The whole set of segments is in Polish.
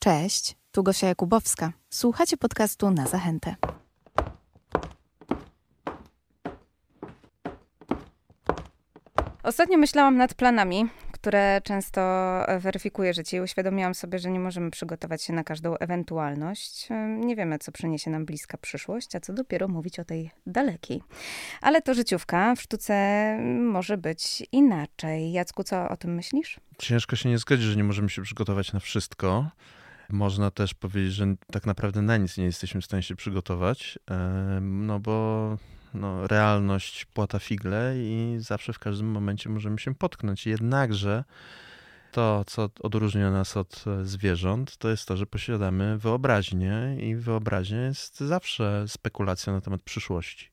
Cześć, tu Gosia Jakubowska. Słuchacie podcastu na zachętę. Ostatnio myślałam nad planami, które często weryfikuję życie i uświadomiłam sobie, że nie możemy przygotować się na każdą ewentualność. Nie wiemy, co przyniesie nam bliska przyszłość, a co dopiero mówić o tej dalekiej. Ale to życiówka. W sztuce może być inaczej. Jacku, co o tym myślisz? Ciężko się nie zgodzić, że nie możemy się przygotować na wszystko. Można też powiedzieć, że tak naprawdę na nic nie jesteśmy w stanie się przygotować, no bo no, realność płata figle i zawsze w każdym momencie możemy się potknąć. Jednakże to, co odróżnia nas od zwierząt, to jest to, że posiadamy wyobraźnię i wyobraźnia jest zawsze spekulacją na temat przyszłości.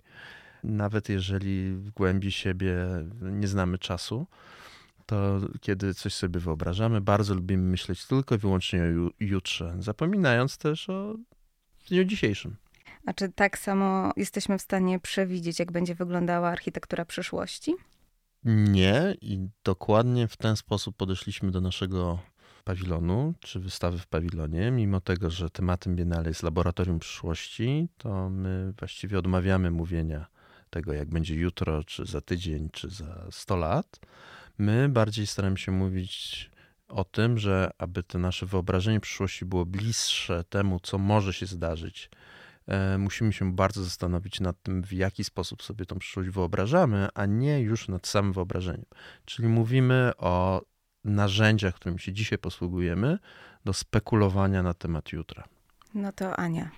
Nawet jeżeli w głębi siebie nie znamy czasu, to kiedy coś sobie wyobrażamy, bardzo lubimy myśleć tylko i wyłącznie o jutrze, zapominając też o dniu dzisiejszym. A czy tak samo jesteśmy w stanie przewidzieć, jak będzie wyglądała architektura przyszłości? Nie, i dokładnie w ten sposób podeszliśmy do naszego pawilonu, czy wystawy w pawilonie. Mimo tego, że tematem Biennale jest laboratorium przyszłości, to my właściwie odmawiamy mówienia tego, jak będzie jutro, czy za tydzień, czy za 100 lat. My bardziej staramy się mówić o tym, że aby to nasze wyobrażenie przyszłości było bliższe temu, co może się zdarzyć, e, musimy się bardzo zastanowić nad tym, w jaki sposób sobie tą przyszłość wyobrażamy, a nie już nad samym wyobrażeniem. Czyli mówimy o narzędziach, którymi się dzisiaj posługujemy, do spekulowania na temat jutra. No to Ania,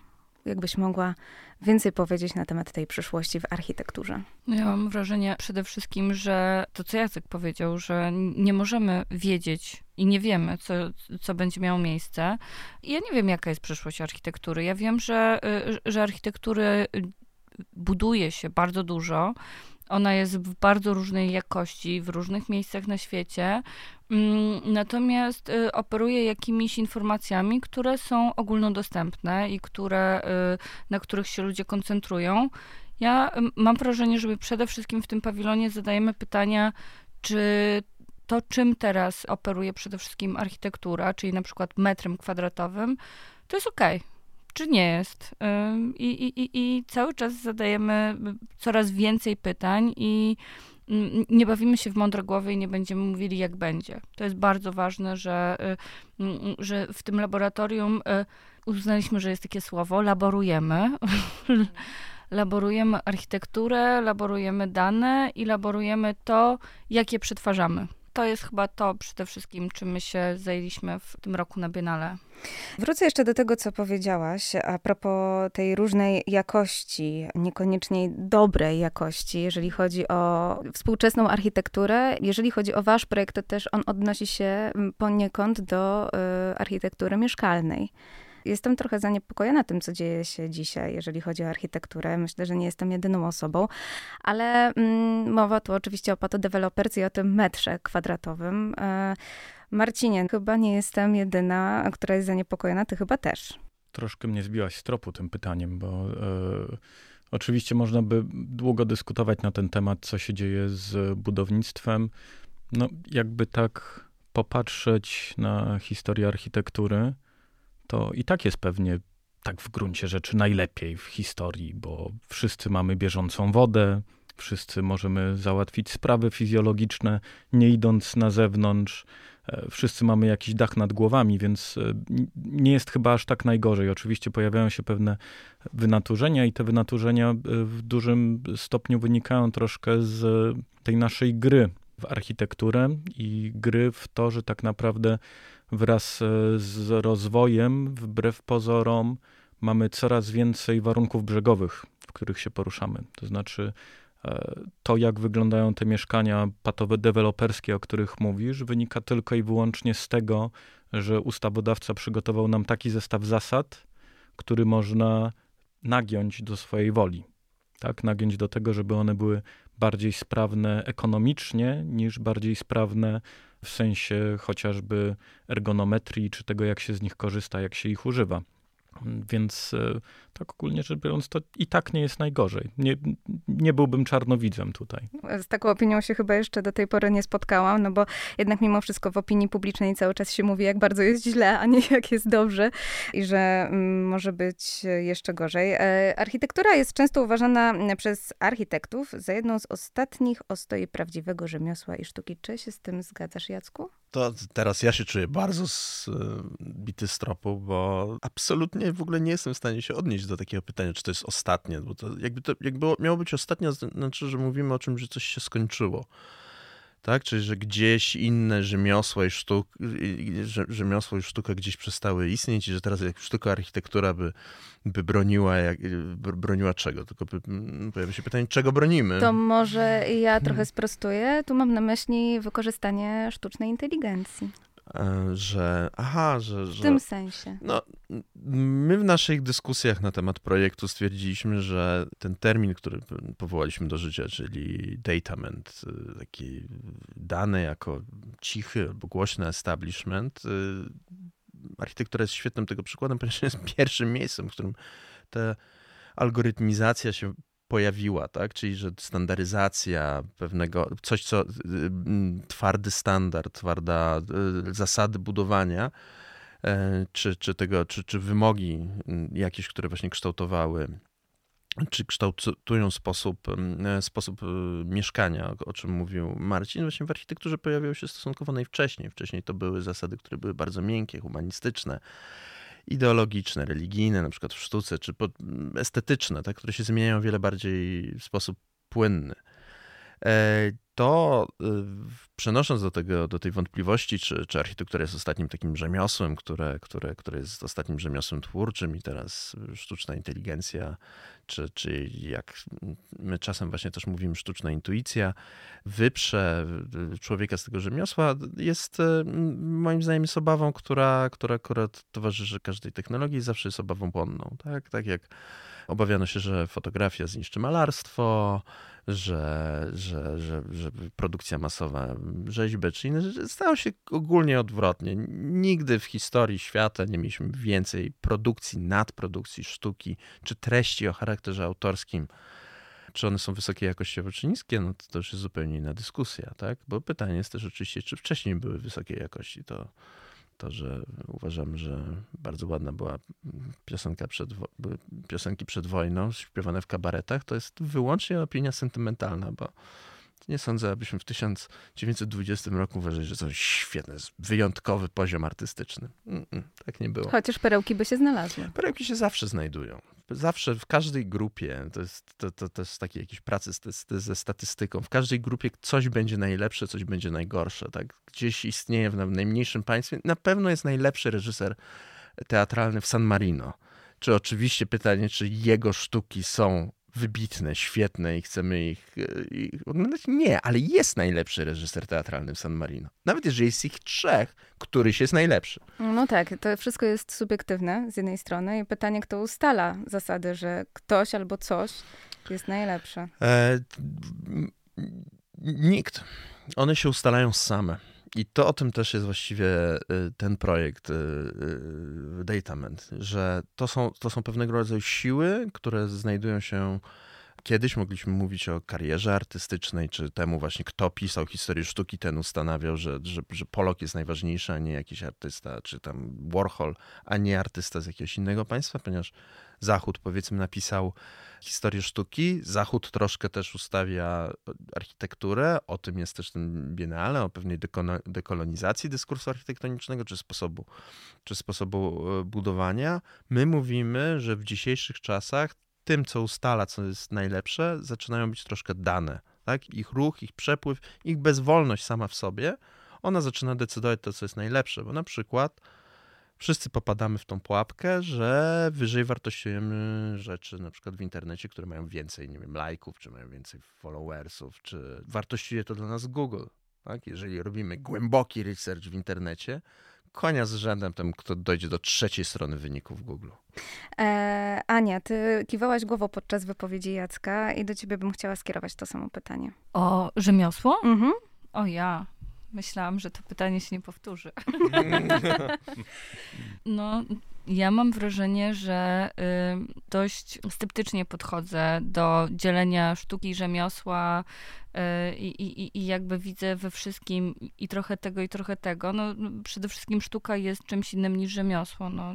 jakbyś mogła więcej powiedzieć na temat tej przyszłości w architekturze? No ja mam wrażenie przede wszystkim, że to, co Jacek powiedział, że nie możemy wiedzieć i nie wiemy, co, co będzie miało miejsce. Ja nie wiem, jaka jest przyszłość architektury. Ja wiem, że, y, że architektury buduje się bardzo dużo. Ona jest w bardzo różnej jakości, w różnych miejscach na świecie. Mm, natomiast y, operuje jakimiś informacjami, które są ogólnodostępne i które, y, na których się ludzie koncentrują. Ja mam wrażenie, że my przede wszystkim w tym pawilonie zadajemy pytania, czy to, czym teraz operuje przede wszystkim architektura, czyli na przykład metrem kwadratowym, to jest okej. Czy nie jest. I, i, I cały czas zadajemy coraz więcej pytań i nie bawimy się w mądre głowy i nie będziemy mówili, jak będzie. To jest bardzo ważne, że, y, że w tym laboratorium y, uznaliśmy, że jest takie słowo, laborujemy. laborujemy architekturę, laborujemy dane i laborujemy to, jak je przetwarzamy to jest chyba to przede wszystkim, czym my się zajęliśmy w tym roku na Biennale. Wrócę jeszcze do tego, co powiedziałaś a propos tej różnej jakości, niekoniecznie dobrej jakości, jeżeli chodzi o współczesną architekturę. Jeżeli chodzi o wasz projekt, to też on odnosi się poniekąd do y, architektury mieszkalnej. Jestem trochę zaniepokojona tym, co dzieje się dzisiaj, jeżeli chodzi o architekturę. Myślę, że nie jestem jedyną osobą, ale mm, mowa tu oczywiście o patodeweloperce i o tym metrze kwadratowym. E, Marcinie, chyba nie jestem jedyna, która jest zaniepokojona, ty chyba też. Troszkę mnie zbiłaś z tropu tym pytaniem, bo e, oczywiście można by długo dyskutować na ten temat, co się dzieje z budownictwem. No, jakby tak popatrzeć na historię architektury, to i tak jest pewnie tak w gruncie rzeczy najlepiej w historii, bo wszyscy mamy bieżącą wodę, wszyscy możemy załatwić sprawy fizjologiczne, nie idąc na zewnątrz. E, wszyscy mamy jakiś dach nad głowami, więc e, nie jest chyba aż tak najgorzej. Oczywiście pojawiają się pewne wynaturzenia, i te wynaturzenia e, w dużym stopniu wynikają troszkę z tej naszej gry w architekturę i gry w to, że tak naprawdę wraz e, z rozwojem, wbrew pozorom, mamy coraz więcej warunków brzegowych, w których się poruszamy. To znaczy, e, to, jak wyglądają te mieszkania patowe deweloperskie, o których mówisz, wynika tylko i wyłącznie z tego, że ustawodawca przygotował nam taki zestaw zasad, który można nagiąć do swojej woli. Tak, nagiąć do tego, żeby one były bardziej sprawne ekonomicznie niż bardziej sprawne w sensie chociażby ergonometrii, czy tego, jak się z nich korzysta, jak się ich używa. Więc e, tak ogólnie rzecz biorąc, to i tak nie jest najgorzej. Nie, nie byłbym czarnowidzem tutaj. Z taką opinią się chyba jeszcze do tej pory nie spotkałam, no bo jednak mimo wszystko w opinii publicznej cały czas się mówi, jak bardzo jest źle, a nie jak jest dobrze i że mm, może być jeszcze gorzej. E, architektura jest często uważana przez architektów za jedną z ostatnich ostoi prawdziwego rzemiosła i sztuki. Czy się z tym zgadzasz, Jacku? To teraz ja się czuję bardzo zbity z tropu, bo absolutnie w ogóle nie jestem w stanie się odnieść do takiego pytania, czy to jest ostatnie, bo to jakby to jakby miało być ostatnie, znaczy, że mówimy o czymś, że coś się skończyło. Tak? Czyli, że gdzieś inne rzemiosła i sztuk, rzemiosło i sztuka gdzieś przestały istnieć i że teraz jak sztuka architektura by, by broniła, jak, broniła czego? Tylko by, mm, pojawia się pytanie, czego bronimy? To może ja trochę sprostuję. Tu mam na myśli wykorzystanie sztucznej inteligencji. E, że aha, że, że... W tym sensie. No, my w naszych dyskusjach na temat projektu stwierdziliśmy, że ten termin, który powołaliśmy do życia, czyli datament, y, taki dany jako cichy albo głośny establishment, y, architektura jest świetnym tego przykładem, ponieważ jest pierwszym miejscem, w którym ta algorytmizacja się pojawiła, tak? Czyli, że standaryzacja pewnego, coś co, y, y, twardy standard, twarda y, zasady budowania, e, czy, czy tego, czy, czy wymogi jakieś, które właśnie kształtowały czy kształtują sposób, e, sposób mieszkania, o czym mówił Marcin, właśnie w architekturze pojawiały się stosunkowo najwcześniej. Wcześniej to były zasady, które były bardzo miękkie, humanistyczne, ideologiczne, religijne, na przykład w sztuce, czy estetyczne, tak, które się zmieniają o wiele bardziej w sposób płynny. E, to y, przenosząc do, tego, do tej wątpliwości, czy, czy architektura jest ostatnim takim rzemiosłem, które, które, które jest ostatnim rzemiosłem twórczym i teraz sztuczna inteligencja, czy, czy jak my czasem właśnie też mówimy sztuczna intuicja, wyprze człowieka z tego rzemiosła, jest y, moim zdaniem jest obawą, która, która akurat towarzyszy każdej technologii i zawsze jest obawą błonną. Tak, tak jak obawiano się, że fotografia zniszczy malarstwo, że, że, że, że produkcja masowa rzeźby czy inne rzeczy stało się ogólnie odwrotnie. Nigdy w historii świata nie mieliśmy więcej produkcji, nadprodukcji sztuki czy treści o charakterze autorskim. Czy one są wysokiej jakościowo, czy niskie, no to, to już jest zupełnie inna dyskusja, tak? Bo pytanie jest też oczywiście, czy wcześniej były wysokiej jakości. To, to, że uważam, że bardzo ładna była piosenka przed, piosenki przed wojną, śpiewane w kabaretach, to jest wyłącznie opinia sentymentalna, bo nie sądzę, abyśmy w 1920 roku uważali, że to świetny, wyjątkowy poziom artystyczny. Mm -mm, tak nie było. Chociaż perełki by się znalazły. Perełki się zawsze znajdują. Zawsze w każdej grupie, to jest, to, to, to jest takie jakieś pracy z, ze statystyką, w każdej grupie coś będzie najlepsze, coś będzie najgorsze. Tak? Gdzieś istnieje w najmniejszym państwie, na pewno jest najlepszy reżyser teatralny w San Marino. Czy oczywiście pytanie, czy jego sztuki są wybitne, świetne i chcemy ich, e, ich, oglądać? Nie, ale jest najlepszy reżyser teatralny w San Marino. Nawet jeżeli jest ich trzech, któryś jest najlepszy. No tak, to wszystko jest subiektywne z jednej strony i pytanie, kto ustala zasady, że ktoś albo coś jest najlepsze. E, nikt. One się ustalają same. I to o tym też jest właściwie y, ten projekt y, y, Datament, że to są, to są pewnego rodzaju siły, które znajdują się Kiedyś mogliśmy mówić o karierze artystycznej, czy temu właśnie, kto pisał historię sztuki, ten ustanawiał, że, że, że Polok jest najważniejszy, a nie jakiś artysta, czy tam Warhol, a nie artysta z jakiegoś innego państwa, ponieważ Zachód, powiedzmy, napisał historię sztuki. Zachód troszkę też ustawia architekturę. O tym jest też ten Biennale, o pewnej dekolonizacji dyskursu architektonicznego, czy sposobu, czy sposobu e, budowania. My mówimy, że w dzisiejszych czasach tym, co ustala, co jest najlepsze, zaczynają być troszkę dane. Tak? Ich ruch, ich przepływ, ich bezwolność sama w sobie, ona zaczyna decydować to, co jest najlepsze, bo na przykład wszyscy popadamy w tą pułapkę, że wyżej wartościujemy rzeczy na przykład w internecie, które mają więcej, nie wiem, lajków, czy mają więcej followersów, czy wartościuje to dla nas Google. Tak? Jeżeli robimy głęboki research w internecie, konia z rzędem tym, kto dojdzie do trzeciej strony wyników Google. E, Ania, ty kiwałaś głową podczas wypowiedzi Jacka i do ciebie bym chciała skierować to samo pytanie. O rzemiosło? Mhm. O ja. Myślałam, że to pytanie się nie powtórzy. no, Ja mam wrażenie, że y, dość sceptycznie podchodzę do dzielenia sztuki i rzemiosła y, i, i, i jakby widzę we wszystkim i trochę tego, i trochę tego. No, przede wszystkim sztuka jest czymś innym niż rzemiosło. No,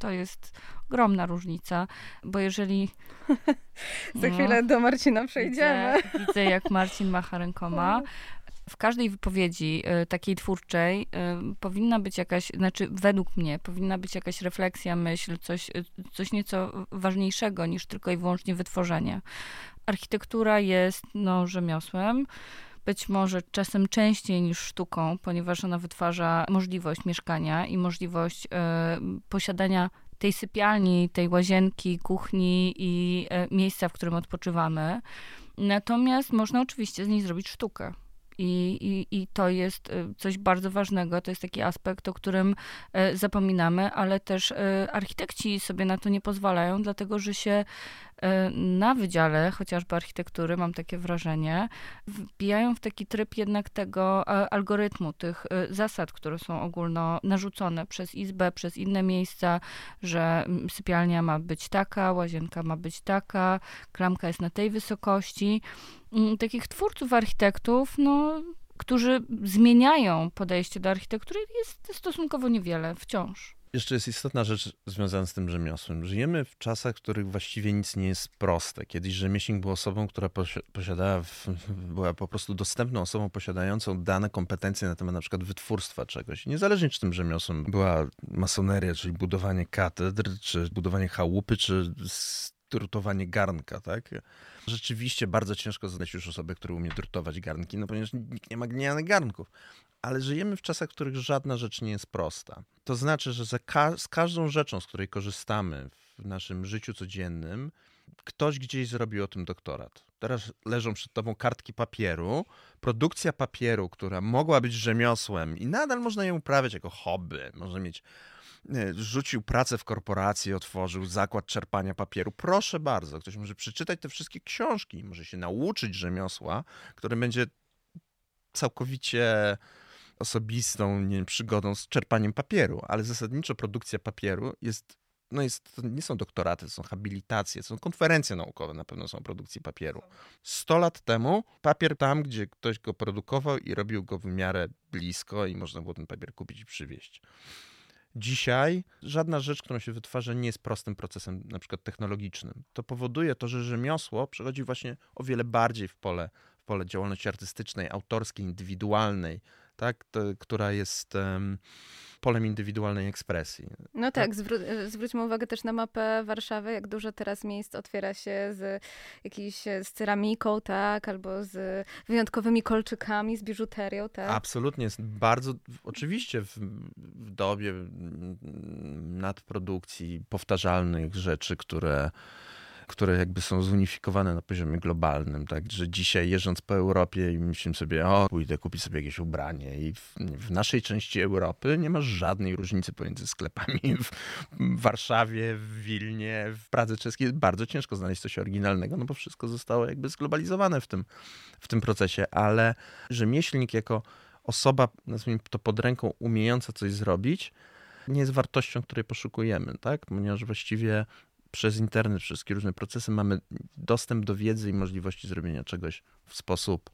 to jest ogromna różnica, bo jeżeli... Za chwilę no, do Marcina przejdziemy. Widzę, widzę, jak Marcin macha rękoma, w każdej wypowiedzi y, takiej twórczej y, powinna być jakaś, znaczy według mnie, powinna być jakaś refleksja, myśl, coś, y, coś nieco ważniejszego niż tylko i wyłącznie wytworzenie. Architektura jest no, rzemiosłem, być może czasem częściej niż sztuką, ponieważ ona wytwarza możliwość mieszkania i możliwość y, posiadania tej sypialni, tej łazienki, kuchni i y, miejsca, w którym odpoczywamy. Natomiast można oczywiście z niej zrobić sztukę. I, i, I to jest y, coś bardzo ważnego. To jest taki aspekt, o którym y, zapominamy, ale też y, architekci sobie na to nie pozwalają, dlatego że się na wydziale chociażby architektury, mam takie wrażenie, wbijają w taki tryb jednak tego algorytmu, tych zasad, które są ogólno narzucone przez izbę, przez inne miejsca, że mm, sypialnia ma być taka, łazienka ma być taka, klamka jest na tej wysokości. Mm, takich twórców, architektów, no, którzy zmieniają podejście do architektury, jest stosunkowo niewiele wciąż. Jeszcze jest istotna rzecz związana z tym rzemiosłem. Żyjemy w czasach, w których właściwie nic nie jest proste. Kiedyś rzemieślnik był osobą, która posiadała, była po prostu dostępną osobą posiadającą dane kompetencje na temat na przykład wytwórstwa czegoś. Niezależnie czy tym rzemiosłem była masoneria, czyli budowanie katedr, czy budowanie chałupy, czy drutowanie garnka, tak? Rzeczywiście bardzo ciężko znaleźć już osobę, która umie drutować garnki, no ponieważ nikt nie ma gnianych garnków. Ale żyjemy w czasach, w których żadna rzecz nie jest prosta. To znaczy, że ka z każdą rzeczą, z której korzystamy w naszym życiu codziennym, ktoś gdzieś zrobił o tym doktorat. Teraz leżą przed tobą kartki papieru, produkcja papieru, która mogła być rzemiosłem i nadal można ją uprawiać jako hobby. Można mieć rzucił pracę w korporacji, otworzył zakład czerpania papieru. Proszę bardzo, ktoś może przeczytać te wszystkie książki, może się nauczyć rzemiosła, które będzie całkowicie osobistą nie wiem, przygodą z czerpaniem papieru, ale zasadniczo produkcja papieru jest, no jest, nie są doktoraty, to są habilitacje, to są konferencje naukowe, na pewno są produkcji papieru. Sto lat temu papier tam, gdzie ktoś go produkował i robił go w miarę blisko i można było ten papier kupić i przywieźć. Dzisiaj żadna rzecz, którą się wytwarza, nie jest prostym procesem, na przykład technologicznym. To powoduje to, że rzemiosło przechodzi właśnie o wiele bardziej w pole, w pole działalności artystycznej, autorskiej, indywidualnej, tak, która jest polem indywidualnej ekspresji. No tak, tak zwró zwróćmy uwagę też na mapę Warszawy, jak dużo teraz miejsc otwiera się z jakiś, z ceramiką, tak, albo z wyjątkowymi kolczykami, z biżuterią, tak. Absolutnie, jest bardzo, oczywiście w, w dobie nadprodukcji powtarzalnych rzeczy, które które jakby są zunifikowane na poziomie globalnym, tak, że dzisiaj jeżdżąc po Europie i myślimy sobie, o, pójdę kupić sobie jakieś ubranie i w, w naszej części Europy nie ma żadnej różnicy pomiędzy sklepami w Warszawie, w Wilnie, w Pradze Czeskiej. Bardzo ciężko znaleźć coś oryginalnego, no bo wszystko zostało jakby zglobalizowane w tym, w tym procesie, ale rzemieślnik jako osoba, nazwijmy to pod ręką, umiejąca coś zrobić, nie jest wartością, której poszukujemy, tak? Ponieważ właściwie przez internet, wszystkie różne procesy mamy dostęp do wiedzy i możliwości zrobienia czegoś w sposób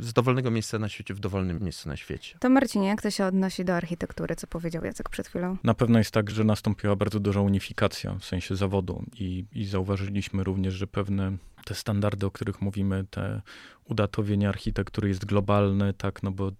z dowolnego miejsca na świecie w dowolnym miejscu na świecie. To Marcinie, jak to się odnosi do architektury, co powiedział Jacek przed chwilą? Na pewno jest tak, że nastąpiła bardzo duża unifikacja w sensie zawodu i, i zauważyliśmy również, że pewne te standardy, o których mówimy, te udatowienie architektury jest globalne, tak, no bo e,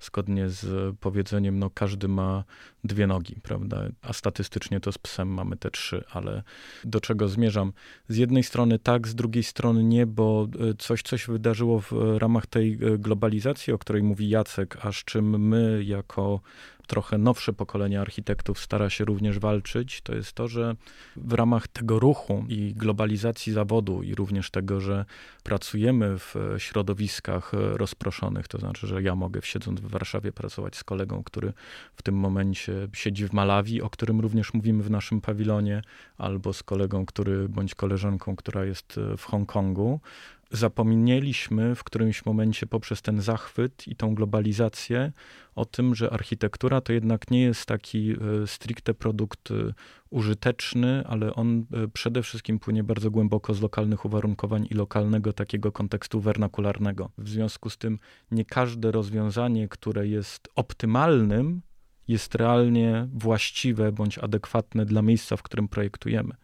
zgodnie z powiedzeniem, no każdy ma dwie nogi, prawda, a statystycznie to z psem mamy te trzy, ale do czego zmierzam? Z jednej strony tak, z drugiej strony nie, bo e, coś, co się wydarzyło w ramach tej e, globalizacji, o której mówi Jacek, a z czym my jako trochę nowsze pokolenie architektów stara się również walczyć, to jest to, że w ramach tego ruchu i globalizacji zawodu i również tego, że pracujemy w środowiskach rozproszonych, to znaczy, że ja mogę siedząc w Warszawie pracować z kolegą, który w tym momencie siedzi w Malawi, o którym również mówimy w naszym pawilonie, albo z kolegą, który bądź koleżanką, która jest w Hongkongu zapomnieliśmy w którymś momencie poprzez ten zachwyt i tą globalizację o tym, że architektura to jednak nie jest taki e, stricte produkt e, użyteczny, ale on e, przede wszystkim płynie bardzo głęboko z lokalnych uwarunkowań i lokalnego takiego kontekstu wernakularnego. W związku z tym nie każde rozwiązanie, które jest optymalnym, jest realnie właściwe bądź adekwatne dla miejsca, w którym projektujemy.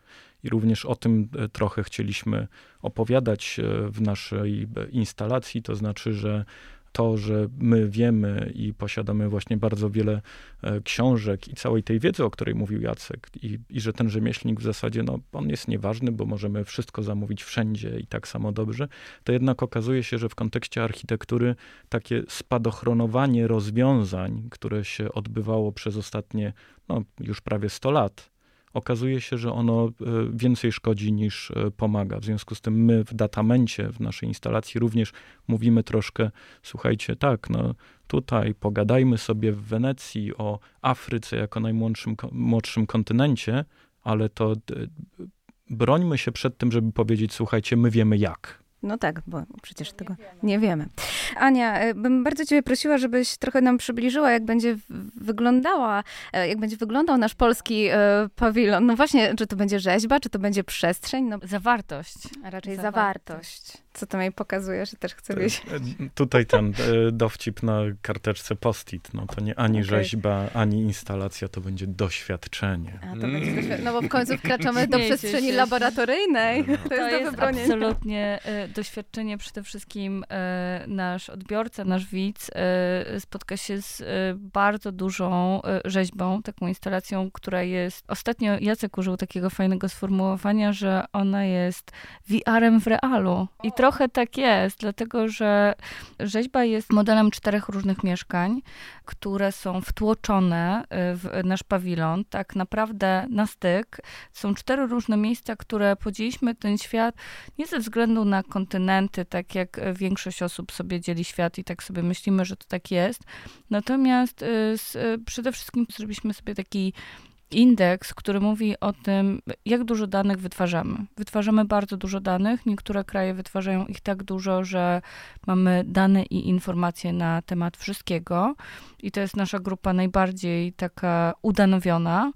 I również o tym trochę chcieliśmy opowiadać w naszej instalacji, to znaczy, że to, że my wiemy i posiadamy właśnie bardzo wiele e, książek i całej tej wiedzy, o której mówił Jacek, i, i że ten rzemieślnik w zasadzie, no, on jest nieważny, bo możemy wszystko zamówić wszędzie i tak samo dobrze, to jednak okazuje się, że w kontekście architektury takie spadochronowanie rozwiązań, które się odbywało przez ostatnie, no, już prawie 100 lat, okazuje się, że ono e, więcej szkodzi niż e, pomaga. W związku z tym my w datamencie, w naszej instalacji również mówimy troszkę, słuchajcie, tak, no tutaj pogadajmy sobie w Wenecji o Afryce jako najmłodszym młodszym kontynencie, ale to brońmy się przed tym, żeby powiedzieć, słuchajcie, my wiemy jak. No tak, bo przecież tego nie wiemy. Ania, e, bym bardzo ciebie prosiła, żebyś trochę nam przybliżyła, jak będzie wyglądała, e, jak będzie wyglądał nasz polski e, pawilon. No właśnie, czy to będzie rzeźba, czy to będzie przestrzeń? No, zawartość. A raczej zawartość. zawartość. Co to mi pokazuje, że też chcę wiedzieć. Tutaj ten dowcip na karteczce post-it, no to nie ani okay. rzeźba, ani instalacja, to będzie doświadczenie. A, to mm. będzie doświadczenie. No bo w końcu wkraczamy do przestrzeni laboratoryjnej. No. To, to jest, jest absolutnie doświadczenie przede wszystkim e, nasz odbiorca, nasz widz e, spotka się z e, bardzo dużą rzeźbą, taką instalacją, która jest... Ostatnio Jacek użył takiego fajnego sformułowania, że ona jest VR-em w realu. I trochę tak jest, dlatego że rzeźba jest modelem czterech różnych mieszkań, które są wtłoczone w nasz pawilon, tak naprawdę na styk. Są cztery różne miejsca, które podzieliliśmy ten świat nie ze względu na kontynenty, tak jak większość osób sobie dzieli świat i tak sobie myślimy, że to tak jest. Natomiast y, z, y, przede wszystkim zrobiliśmy sobie taki indeks, który mówi o tym, jak dużo danych wytwarzamy. Wytwarzamy bardzo dużo danych. Niektóre kraje wytwarzają ich tak dużo, że mamy dane i informacje na temat wszystkiego. I to jest nasza grupa najbardziej taka udanowiona.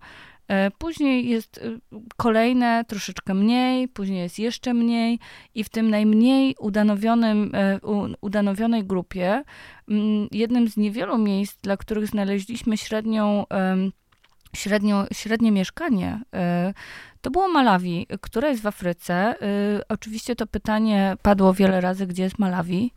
E, później jest y, kolejne troszeczkę mniej, później jest jeszcze mniej i w tym najmniej udanowionym, e, udanowionej grupie, mm, jednym z niewielu miejsc, dla których znaleźliśmy średnią, średnio, średnie mieszkanie, e, to było Malawi, które jest w Afryce. Oczywiście to pytanie padło wiele razy, gdzie jest Malawi.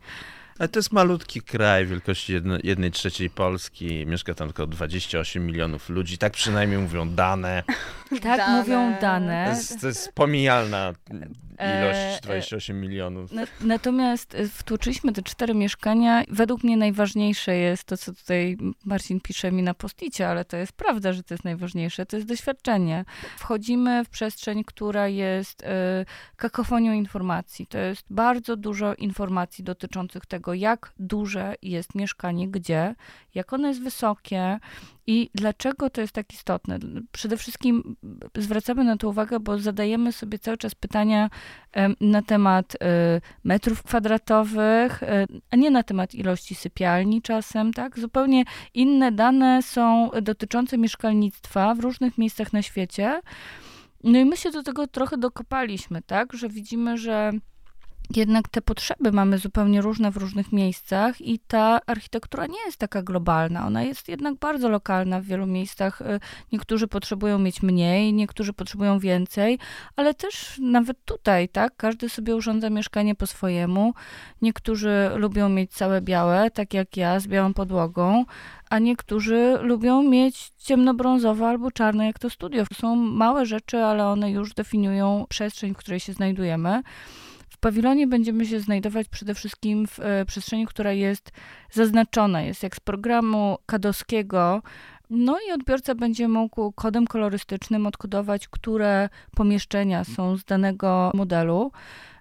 Ale to jest malutki kraj wielkości jedno, jednej trzeciej Polski. Mieszka tam tylko 28 milionów ludzi. Tak przynajmniej mówią dane. Tak dane. mówią dane. To jest, to jest pomijalna ilość 28 e, milionów. Natomiast e, wtłoczyliśmy te cztery mieszkania. Według mnie najważniejsze jest to, co tutaj Marcin pisze mi na posticie, ale to jest prawda, że to jest najważniejsze. To jest doświadczenie. Wchodzimy w przestrzeń, która jest e, kakofonią informacji. To jest bardzo dużo informacji dotyczących tego, jak duże jest mieszkanie, gdzie, jak ono jest wysokie, i dlaczego to jest tak istotne? Przede wszystkim zwracamy na to uwagę, bo zadajemy sobie cały czas pytania na temat e, metrów kwadratowych, e, a nie na temat ilości sypialni czasem, tak? Zupełnie inne dane są dotyczące mieszkalnictwa w różnych miejscach na świecie. No i my się do tego trochę dokopaliśmy, tak? Że widzimy, że jednak te potrzeby mamy zupełnie różne w różnych miejscach i ta architektura nie jest taka globalna. Ona jest jednak bardzo lokalna w wielu miejscach. Y, niektórzy potrzebują mieć mniej, niektórzy potrzebują więcej, ale też nawet tutaj, tak? Każdy sobie urządza mieszkanie po swojemu. Niektórzy lubią mieć całe białe, tak jak ja, z białą podłogą, a niektórzy lubią mieć ciemnobrązowe albo czarne, jak to studio. Są małe rzeczy, ale one już definiują przestrzeń, w której się znajdujemy. Pawilonie będziemy się znajdować przede wszystkim w e, przestrzeni, która jest zaznaczona, jest jak z programu kadowskiego. No i odbiorca będzie mógł kodem kolorystycznym odkodować, które pomieszczenia są z danego modelu.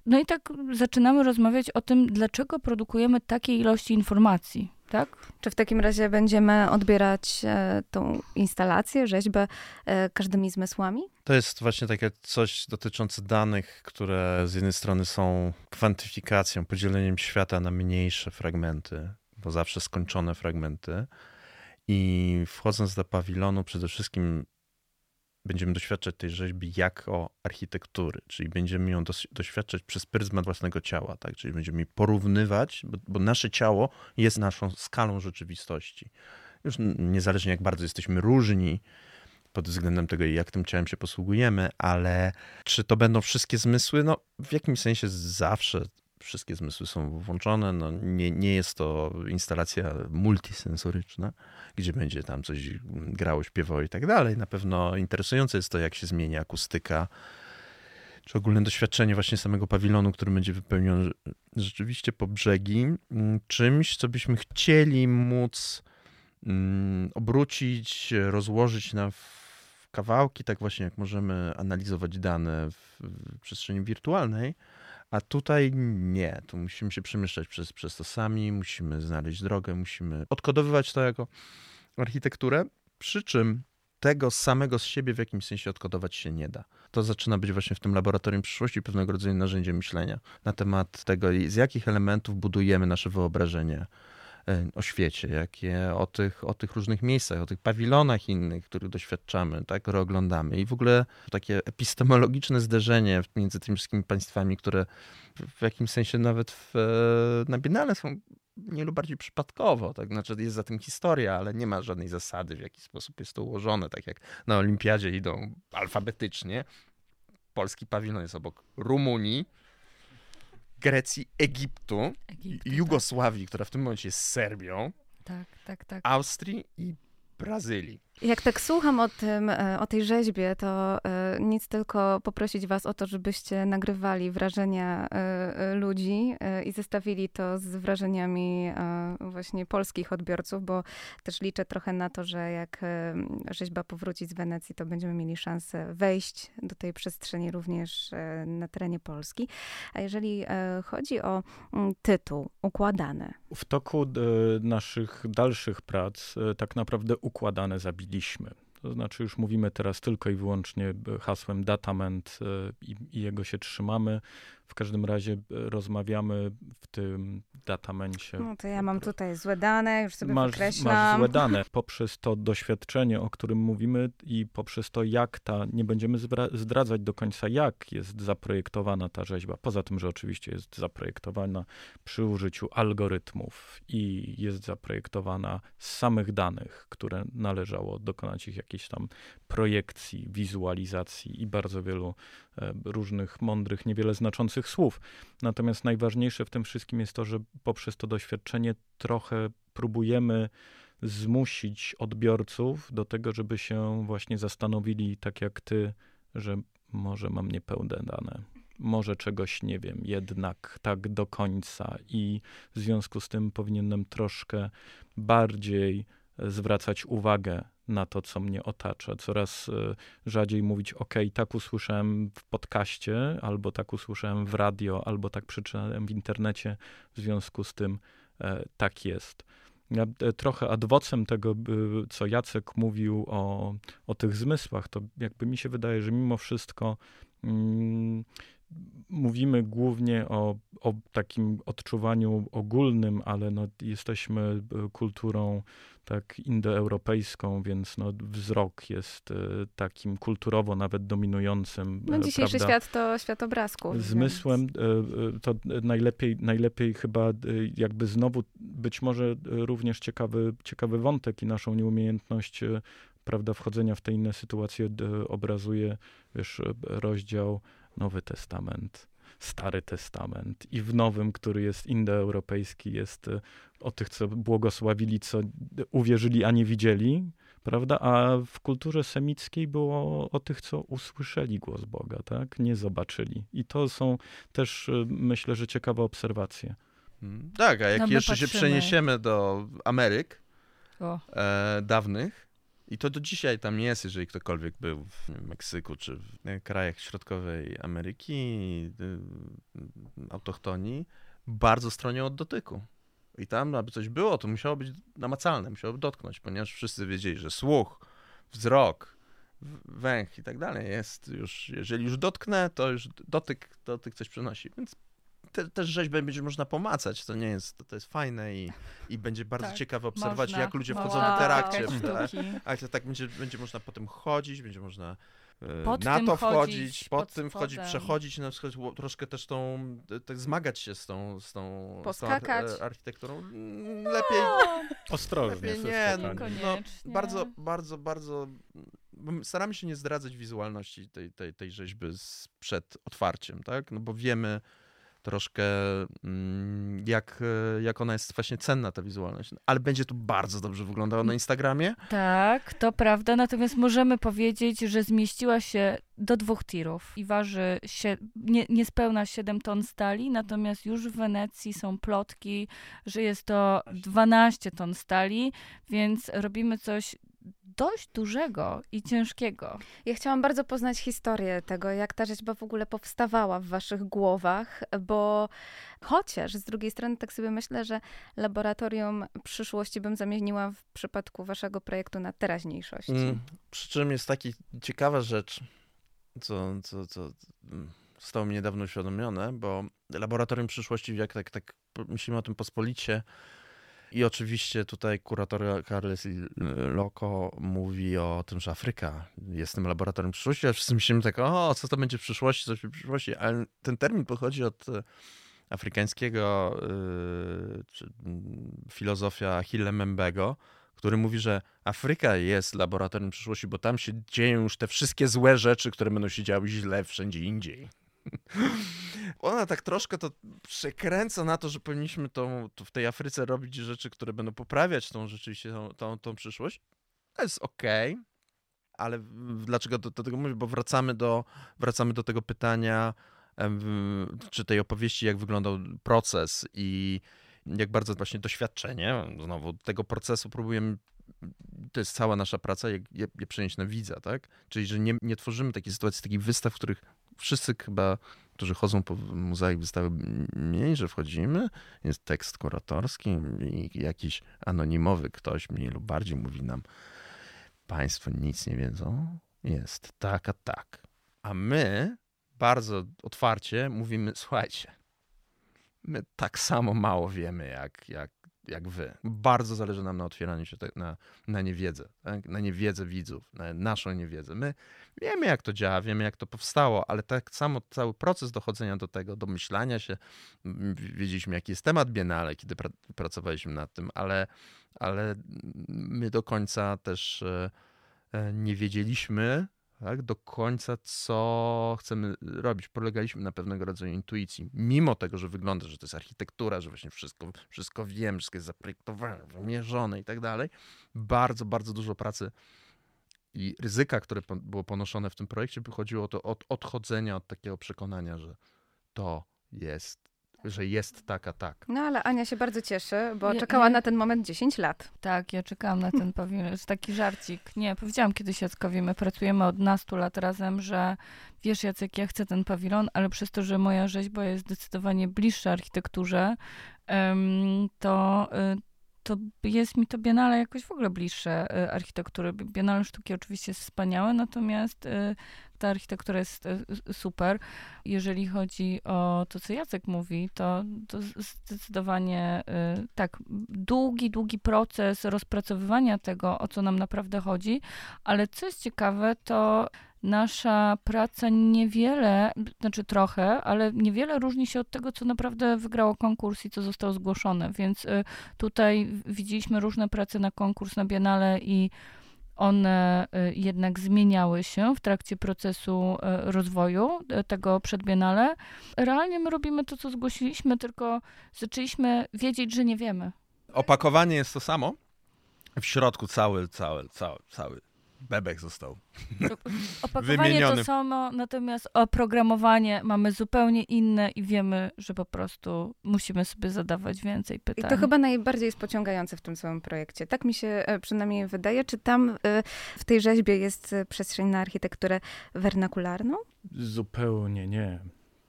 No i tak zaczynamy rozmawiać o tym, dlaczego produkujemy takie ilości informacji Tak? Czy w takim razie będziemy odbierać e, tą instalację, rzeźbę e, każdymi zmysłami? To jest właśnie takie coś dotyczące danych, które z jednej strony są kwantyfikacją, podzieleniem świata na mniejsze fragmenty, bo zawsze skończone fragmenty. I wchodząc do pawilonu, przede wszystkim będziemy doświadczać tej rzeźby jako architektury, czyli będziemy ją doświadczać przez pryzmat własnego ciała, tak? czyli będziemy porównywać, bo, bo nasze ciało jest naszą skalą rzeczywistości. Już niezależnie jak bardzo jesteśmy różni pod względem tego, jak tym ciałem się posługujemy, ale czy to będą wszystkie zmysły? No, w jakimś sensie zawsze wszystkie zmysły są włączone. No, nie, nie jest to instalacja multisensoryczna, gdzie będzie tam coś grało, śpiewało i tak dalej. Na pewno interesujące jest to, jak się zmieni akustyka, czy ogólne doświadczenie właśnie samego pawilonu, który będzie wypełniony rzeczywiście po brzegi, mm, czymś, co byśmy chcieli móc mm, obrócić, rozłożyć na kawałki, tak właśnie jak możemy analizować dane w przestrzeni wirtualnej, a tutaj nie, tu musimy się przemieszczać przez, przez to sami, musimy znaleźć drogę, musimy odkodowywać to jako architekturę, przy czym tego samego z siebie w jakimś sensie odkodować się nie da. To zaczyna być właśnie w tym laboratorium przyszłości pewnego rodzaju narzędzie myślenia na temat tego, z jakich elementów budujemy nasze wyobrażenie o świecie, jakie o tych, o tych różnych miejscach, o tych pawilonach innych, których doświadczamy, tak, które oglądamy. I w ogóle takie epistemologiczne zderzenie między tymi wszystkimi państwami, które w jakimś sensie nawet w, e, na Biennale są nie lub bardziej przypadkowo, tak? Znaczy jest za tym historia, ale nie ma żadnej zasady, w jaki sposób jest to ułożone, tak jak na olimpiadzie idą alfabetycznie. Polski pawilon jest obok Rumunii, Grecji, Egiptu, Egiptu Jugosławii, tak. która w tym momencie jest Serbią, tak, tak, tak. Austrii i Brazylii. Jak tak słucham o tym, e, o tej rzeźbie, to e, nic tylko poprosić was o to, żebyście nagrywali wrażenia e, ludzi i zestawili to z wrażeniami właśnie polskich odbiorców, bo też liczę trochę na to, że jak rzeźba powróci z Wenecji, to będziemy mieli szansę wejść do tej przestrzeni również na terenie Polski. A jeżeli chodzi o mm, tytuł, układane. W toku naszych dalszych prac tak naprawdę układane zabijanie zrobiliśmy. To znaczy już mówimy teraz tylko i wyłącznie hasłem datament e, i, i jego się trzymamy. W każdym razie e, rozmawiamy w tym datamencie. No to ja mam tutaj złe dane, już sobie masz, wykreślam. Masz złe dane. Poprzez to doświadczenie, o którym mówimy i poprzez to, jak ta, nie będziemy zdradzać do końca, jak jest zaprojektowana ta rzeźba. Poza tym, że oczywiście jest zaprojektowana przy użyciu algorytmów i jest zaprojektowana z samych danych, które należało dokonać ich jakiejś tam projekcji, wizualizacji i bardzo wielu e, różnych mądrych, niewiele znaczących słów. Natomiast najważniejsze w tym wszystkim jest to, że poprzez to doświadczenie trochę próbujemy zmusić odbiorców do tego, żeby się właśnie zastanowili, tak jak ty, że może mam niepełne dane, może czegoś nie wiem, jednak tak do końca i w związku z tym powinienem troszkę bardziej zwracać uwagę na to, co mnie otacza. Coraz e, rzadziej mówić, ok, tak usłyszałem w podcaście, albo tak usłyszałem w radio, albo tak przeczytałem w internecie, w związku z tym e, tak jest. Ja e, trochę adwocem tego, co Jacek mówił o, o tych zmysłach, to jakby mi się wydaje, że mimo wszystko mm, mówimy głównie o, o takim odczuwaniu ogólnym, ale no, jesteśmy kulturą tak indoeuropejską, więc no, wzrok jest e, takim kulturowo nawet dominującym. No dzisiejszy prawda, świat to świat obrazków. Zmysłem więc. E, e, to najlepiej, najlepiej chyba jakby znowu być może również ciekawy, ciekawy wątek i naszą nieumiejętność prawda, wchodzenia w te inne sytuacje obrazuje wiesz, rozdział Nowy Testament Stary Testament i w Nowym, który jest indoeuropejski, jest e, o tych, co błogosławili, co uwierzyli, a nie widzieli, prawda? A w kulturze semickiej było o tych, co usłyszeli głos Boga, tak? Nie zobaczyli. I to są też, e, myślę, że ciekawe obserwacje. Hmm. Tak, a jak no jeszcze patrzymy. się przeniesiemy do Ameryk e, dawnych, i to do dzisiaj tam nie jest, jeżeli ktokolwiek był w Meksyku czy w krajach środkowej Ameryki, y, autochtonii, bardzo stronią od dotyku. I tam, aby coś było, to musiało być namacalne, musiało dotknąć, ponieważ wszyscy wiedzieli, że słuch, wzrok, węch i tak dalej jest już, jeżeli już dotknę, to już dotyk, dotyk coś przynosi. Więc te, też rzeźbę będzie można pomacać, to nie jest, to, to jest fajne i, i będzie bardzo tak, ciekawe obserwować, można, jak ludzie wchodzą w interakcję. Ale to tak będzie, będzie można potem chodzić, będzie można e, pod na to wchodzić, pod, pod tym wchodzić, przechodzić, na przykład troszkę też tą, tak zmagać się z tą, z tą, z tą architekturą. Mm, lepiej. Ostrożnie. Lepiej nie, no, no, bardzo, bardzo, bardzo staramy się nie zdradzać wizualności tej, tej, tej rzeźby przed otwarciem, tak? No bo wiemy, troszkę mm, jak, jak ona jest właśnie cenna, ta wizualność. Ale będzie to bardzo dobrze wyglądało na Instagramie. Tak, to prawda. Natomiast możemy powiedzieć, że zmieściła się do dwóch tirów i waży się, nie, niespełna 7 ton stali, natomiast już w Wenecji są plotki, że jest to 12 ton stali, więc robimy coś dość dużego i ciężkiego. Ja chciałam bardzo poznać historię tego, jak ta rzeźba w ogóle powstawała w waszych głowach, bo chociaż z drugiej strony tak sobie myślę, że laboratorium przyszłości bym zamieniła w przypadku waszego projektu na teraźniejszości. Mm, przy czym jest taka ciekawa rzecz, co, co, co zostało mi niedawno uświadomione, bo laboratorium przyszłości, jak tak, tak myślimy o tym pospolicie, i oczywiście tutaj kurator Carles Loco mówi o tym, że Afryka jest tym laboratorium przyszłości, a wszyscy myślimy tak, o, co to będzie w przyszłości, coś w przyszłości, ale ten termin pochodzi od e, afrykańskiego yy, filozofia Hille Membego, który mówi, że Afryka jest laboratorium przyszłości, bo tam się dzieją już te wszystkie złe rzeczy, które będą się działy źle wszędzie indziej. Ona tak troszkę to przekręca na to, że powinniśmy tą, w tej Afryce robić rzeczy, które będą poprawiać tą rzeczywiście tą, tą, tą przyszłość. To jest okej, okay, ale dlaczego do, do, tego mówię? Bo wracamy do, wracamy do tego pytania, czy tej opowieści, jak wyglądał proces i jak bardzo właśnie doświadczenie, znowu tego procesu próbujemy to jest cała nasza praca, jak je, je przenieść na widza, tak? Czyli, że nie, nie tworzymy takiej sytuacji, takich wystaw, w których wszyscy chyba, którzy chodzą po muzeach wystawy, mniej, że wchodzimy, jest tekst kuratorski i jakiś anonimowy ktoś mniej lub bardziej mówi nam, państwo nic nie wiedzą, jest tak, a tak. A my bardzo otwarcie mówimy, słuchajcie, my tak samo mało wiemy, jak, jak jak wy. Bardzo zależy nam na otwieraniu się na, na niewiedzę, tak? na niewiedzę widzów, na naszą niewiedzę. My wiemy, jak to działa, wiemy, jak to powstało, ale tak samo cały proces dochodzenia do tego, domyślania się, wiedzieliśmy, jaki jest temat Biennale, kiedy pra pracowaliśmy nad tym, ale, ale my do końca też e, e, nie wiedzieliśmy, tak, do końca, co chcemy robić. Polegaliśmy na pewnego rodzaju intuicji. Mimo tego, że wygląda, że to jest architektura, że właśnie wszystko, wszystko wiem, wszystko jest zaprojektowane, wymierzone i tak dalej. Bardzo, bardzo dużo pracy i ryzyka, które było ponoszone w tym projekcie, wychodziło o to od odchodzenia od takiego przekonania, że to jest że jest taka, tak. No ale Ania się bardzo cieszy, bo ja, czekała ja... na ten moment 10 lat. Tak, ja czekałam na ten pawilon. jest taki żarcik. Nie, powiedziałam kiedyś Jackowi, my pracujemy od nastu lat razem, że wiesz Jacek, ja chcę ten pawilon, ale przez to, że moja rzeźba jest zdecydowanie bliższa architekturze, to y, to jest mi to Biennale jakoś w ogóle bliższe y, architektury. Biennale Sztuki oczywiście jest wspaniałe, natomiast y, ta architektura jest y, super. Jeżeli chodzi o to, co Jacek mówi, to, to zdecydowanie tak, długi, długi proces rozpracowywania tego, o co nam naprawdę chodzi, ale co jest ciekawe, to nasza praca niewiele, znaczy trochę, ale niewiele różni się od tego, co naprawdę wygrało konkurs i co zostało zgłoszone. Więc y, tutaj widzieliśmy różne prace na konkurs na Biennale i one y, jednak zmieniały się w trakcie procesu y, rozwoju tego przedbiennale. Realnie my robimy to, co zgłosiliśmy, tylko zaczęliśmy wiedzieć, że nie wiemy. Opakowanie jest to samo. W środku cały, cały, cały, cały bebek został Opakowanie wymieniony. to samo, natomiast oprogramowanie mamy zupełnie inne i wiemy, że po prostu musimy sobie zadawać więcej pytań. I to chyba najbardziej jest pociągające w tym całym projekcie. Tak mi się e, przynajmniej wydaje. Czy tam e, w tej rzeźbie jest e, przestrzeń na architekturę wernakularną? Zupełnie nie.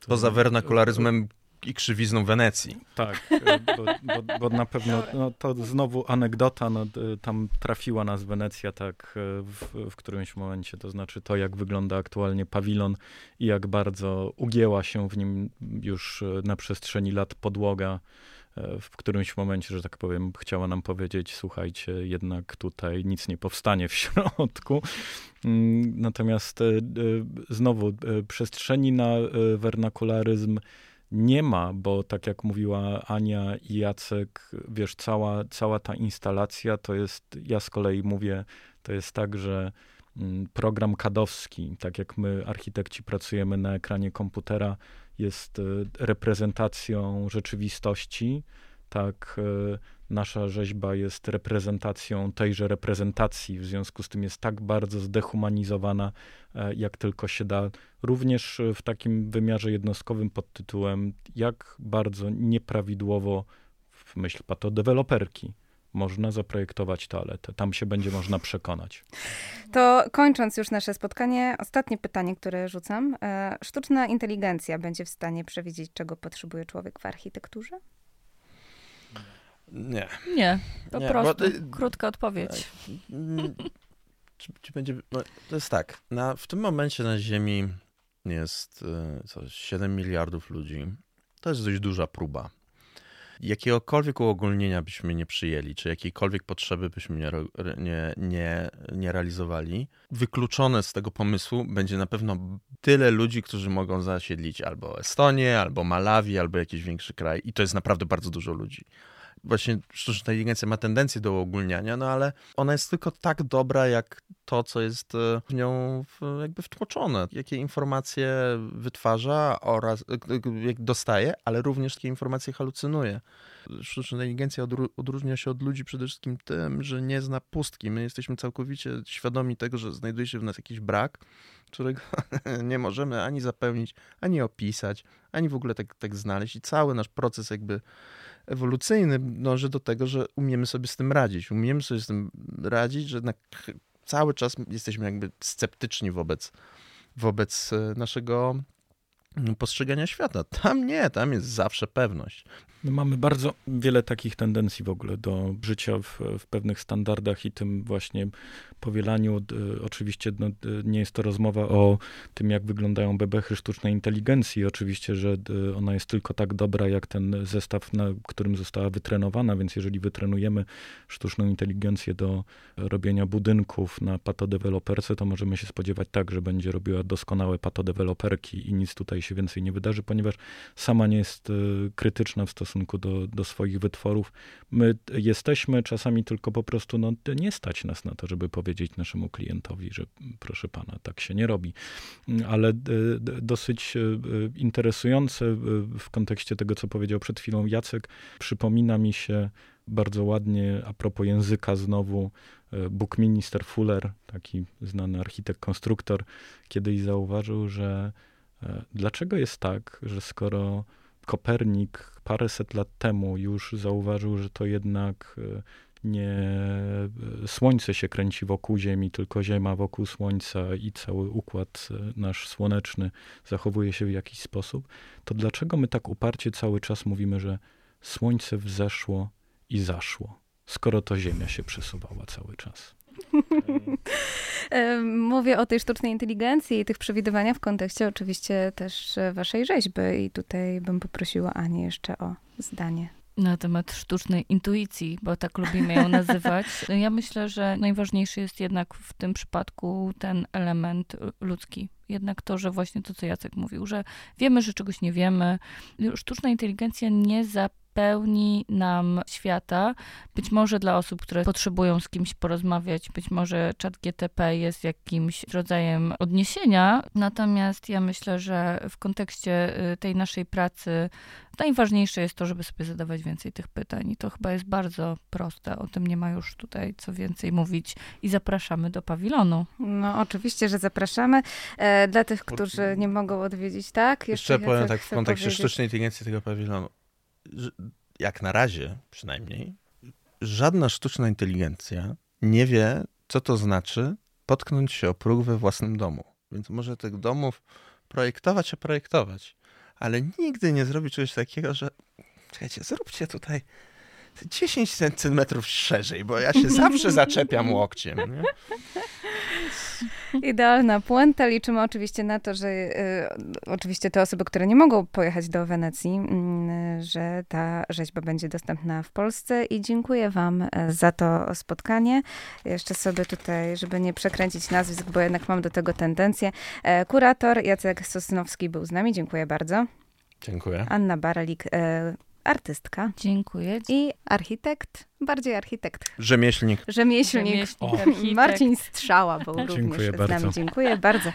To... Poza wernakularyzmem i krzywizną Wenecji. Tak, e, bo, bo, bo na pewno no, to znowu anegdota, no, tam trafiła nas Wenecja tak w, w którymś momencie, to znaczy to, jak wygląda aktualnie pawilon i jak bardzo ugięła się w nim już na przestrzeni lat podłoga E, w którymś momencie, że tak powiem, chciała nam powiedzieć, słuchajcie, jednak tutaj nic nie powstanie w środku. Mm, natomiast e, e, znowu przestrzeni na wernakularyzm nie ma, bo tak jak mówiła Ania i Jacek, wiesz, cała, cała ta instalacja to jest, ja z kolei mówię, to jest tak, że mm, program kadowski, tak jak my architekci pracujemy na ekranie komputera, jest e, reprezentacją rzeczywistości, tak e, nasza rzeźba jest reprezentacją tejże reprezentacji, w związku z tym jest tak bardzo zdehumanizowana, e, jak tylko się da, również w takim wymiarze jednostkowym pod tytułem, jak bardzo nieprawidłowo w myśl patodeweloperki można zaprojektować toaletę. Tam się będzie można przekonać. To kończąc już nasze spotkanie, ostatnie pytanie, które rzucam. E, sztuczna inteligencja będzie w stanie przewidzieć, czego potrzebuje człowiek w architekturze? Nie. Nie, po nie, prostu. Bo, Krótka odpowiedź. Mm, czy, czy będzie, no, to jest tak, na, w tym momencie na Ziemi jest e, co, 7 miliardów ludzi. To jest dość duża próba jakiegokolwiek uogólnienia byśmy nie przyjęli, czy jakiejkolwiek potrzeby byśmy nie, nie, nie, nie realizowali, wykluczone z tego pomysłu będzie na pewno tyle ludzi, którzy mogą zasiedlić albo Estonię, albo Malawi, albo jakiś większy kraj. I to jest naprawdę bardzo dużo ludzi właśnie sztuczna inteligencja ma tendencję do uogólniania, no ale ona jest tylko tak dobra, jak to, co jest e, w nią jakby wtłoczone, jakie informacje wytwarza oraz e, jak dostaje, ale również jakie informacje halucynuje. Sztuczna inteligencja odróżnia się od ludzi przede wszystkim tym, że nie zna pustki. My jesteśmy całkowicie świadomi tego, że znajduje się w nas jakiś brak, którego nie możemy ani zapełnić, ani opisać, ani w ogóle tak, tak znaleźć. I cały nasz proces jakby ewolucyjny dąży do tego, że umiemy sobie z tym radzić. Umiemy sobie z tym radzić, że cały czas jesteśmy jakby sceptyczni wobec, wobec e, naszego postrzegania świata. Tam nie, tam jest zawsze pewność. My mamy bardzo wiele takich tendencji w ogóle do życia w, w pewnych standardach i tym właśnie powielaniu. Oczywiście no, nie jest to rozmowa o tym, jak wyglądają bebechy sztucznej inteligencji. Oczywiście, że ona jest tylko tak dobra, jak ten zestaw, na którym została wytrenowana, więc jeżeli wytrenujemy sztuczną inteligencję do robienia budynków na patodeweloperce, to możemy się spodziewać tak, że będzie robiła doskonałe patodeweloperki i nic tutaj się więcej nie wydarzy, ponieważ sama nie jest e, krytyczna w stosunku do, do swoich wytworów. My jesteśmy czasami tylko po prostu, no nie stać nas na to, żeby powiedzieć, naszemu klientowi, że proszę pana, tak się nie robi. Ale e, dosyć e, interesujące w kontekście tego, co powiedział przed chwilą Jacek, przypomina mi się bardzo ładnie a propos języka znowu e, Buckminster Fuller, taki znany architekt, konstruktor, kiedyś zauważył, że dlaczego jest tak, że skoro Kopernik paręset lat temu już zauważył, że to jednak nie Słońce się kręci wokół Ziemi, tylko Ziemia wokół Słońca i cały układ e, nasz słoneczny zachowuje się w jakiś sposób, to dlaczego my tak uparcie cały czas mówimy, że Słońce wzeszło i zaszło, skoro to Ziemia się przesuwała cały czas? E, mówię o tej sztucznej inteligencji i tych przewidywania w kontekście oczywiście też waszej rzeźby i tutaj bym poprosiła Anię jeszcze o zdanie na temat sztucznej intuicji, bo tak lubimy ją nazywać. Ja myślę, że najważniejszy jest jednak w tym przypadku ten element ludzki. Jednak to, że właśnie to, co Jacek mówił, że wiemy, że czegoś nie wiemy. Sztuczna inteligencja nie zapełni nam świata. Być może dla osób, które potrzebują z kimś porozmawiać, być może czat GTP jest jakimś rodzajem odniesienia. Natomiast ja myślę, że w kontekście y, tej naszej pracy Najważniejsze jest to, żeby sobie zadawać więcej tych pytań i to chyba jest bardzo proste. O tym nie ma już tutaj co więcej mówić i zapraszamy do pawilonu. No oczywiście, że zapraszamy. E, dla tych, którzy nie mogą odwiedzić, tak? Jeszcze, Jeszcze powiem tak w kontekście powiedzieć. sztucznej inteligencji tego pawilonu. Jak na razie przynajmniej, żadna sztuczna inteligencja nie wie, co to znaczy potknąć się o próg we własnym domu. Więc może tych domów projektować, a projektować ale nigdy nie zrobi czegoś takiego, że czekajcie, zróbcie tutaj 10 centymetrów szerzej, bo ja się zawsze zaczepiam łokciem. Nie? Idealna puenta. Liczymy oczywiście na to, że y, oczywiście te osoby, które nie mogą pojechać do Wenecji, y, że ta rzeźba będzie dostępna w Polsce i dziękuję wam y, za to spotkanie. Jeszcze sobie tutaj, żeby nie przekręcić nazwisk, bo jednak mam do tego tendencję. E, kurator Jacek Sosnowski był z nami. Dziękuję bardzo. Dziękuję. Anna Baralik, e, artystka. Dziękuję. I architekt, bardziej architekt. Rzemieślnik. Rzemieślnik. Rzemieślnik. Marcin Strzała był również Dziękuję z bardzo. nami. Dziękuję bardzo.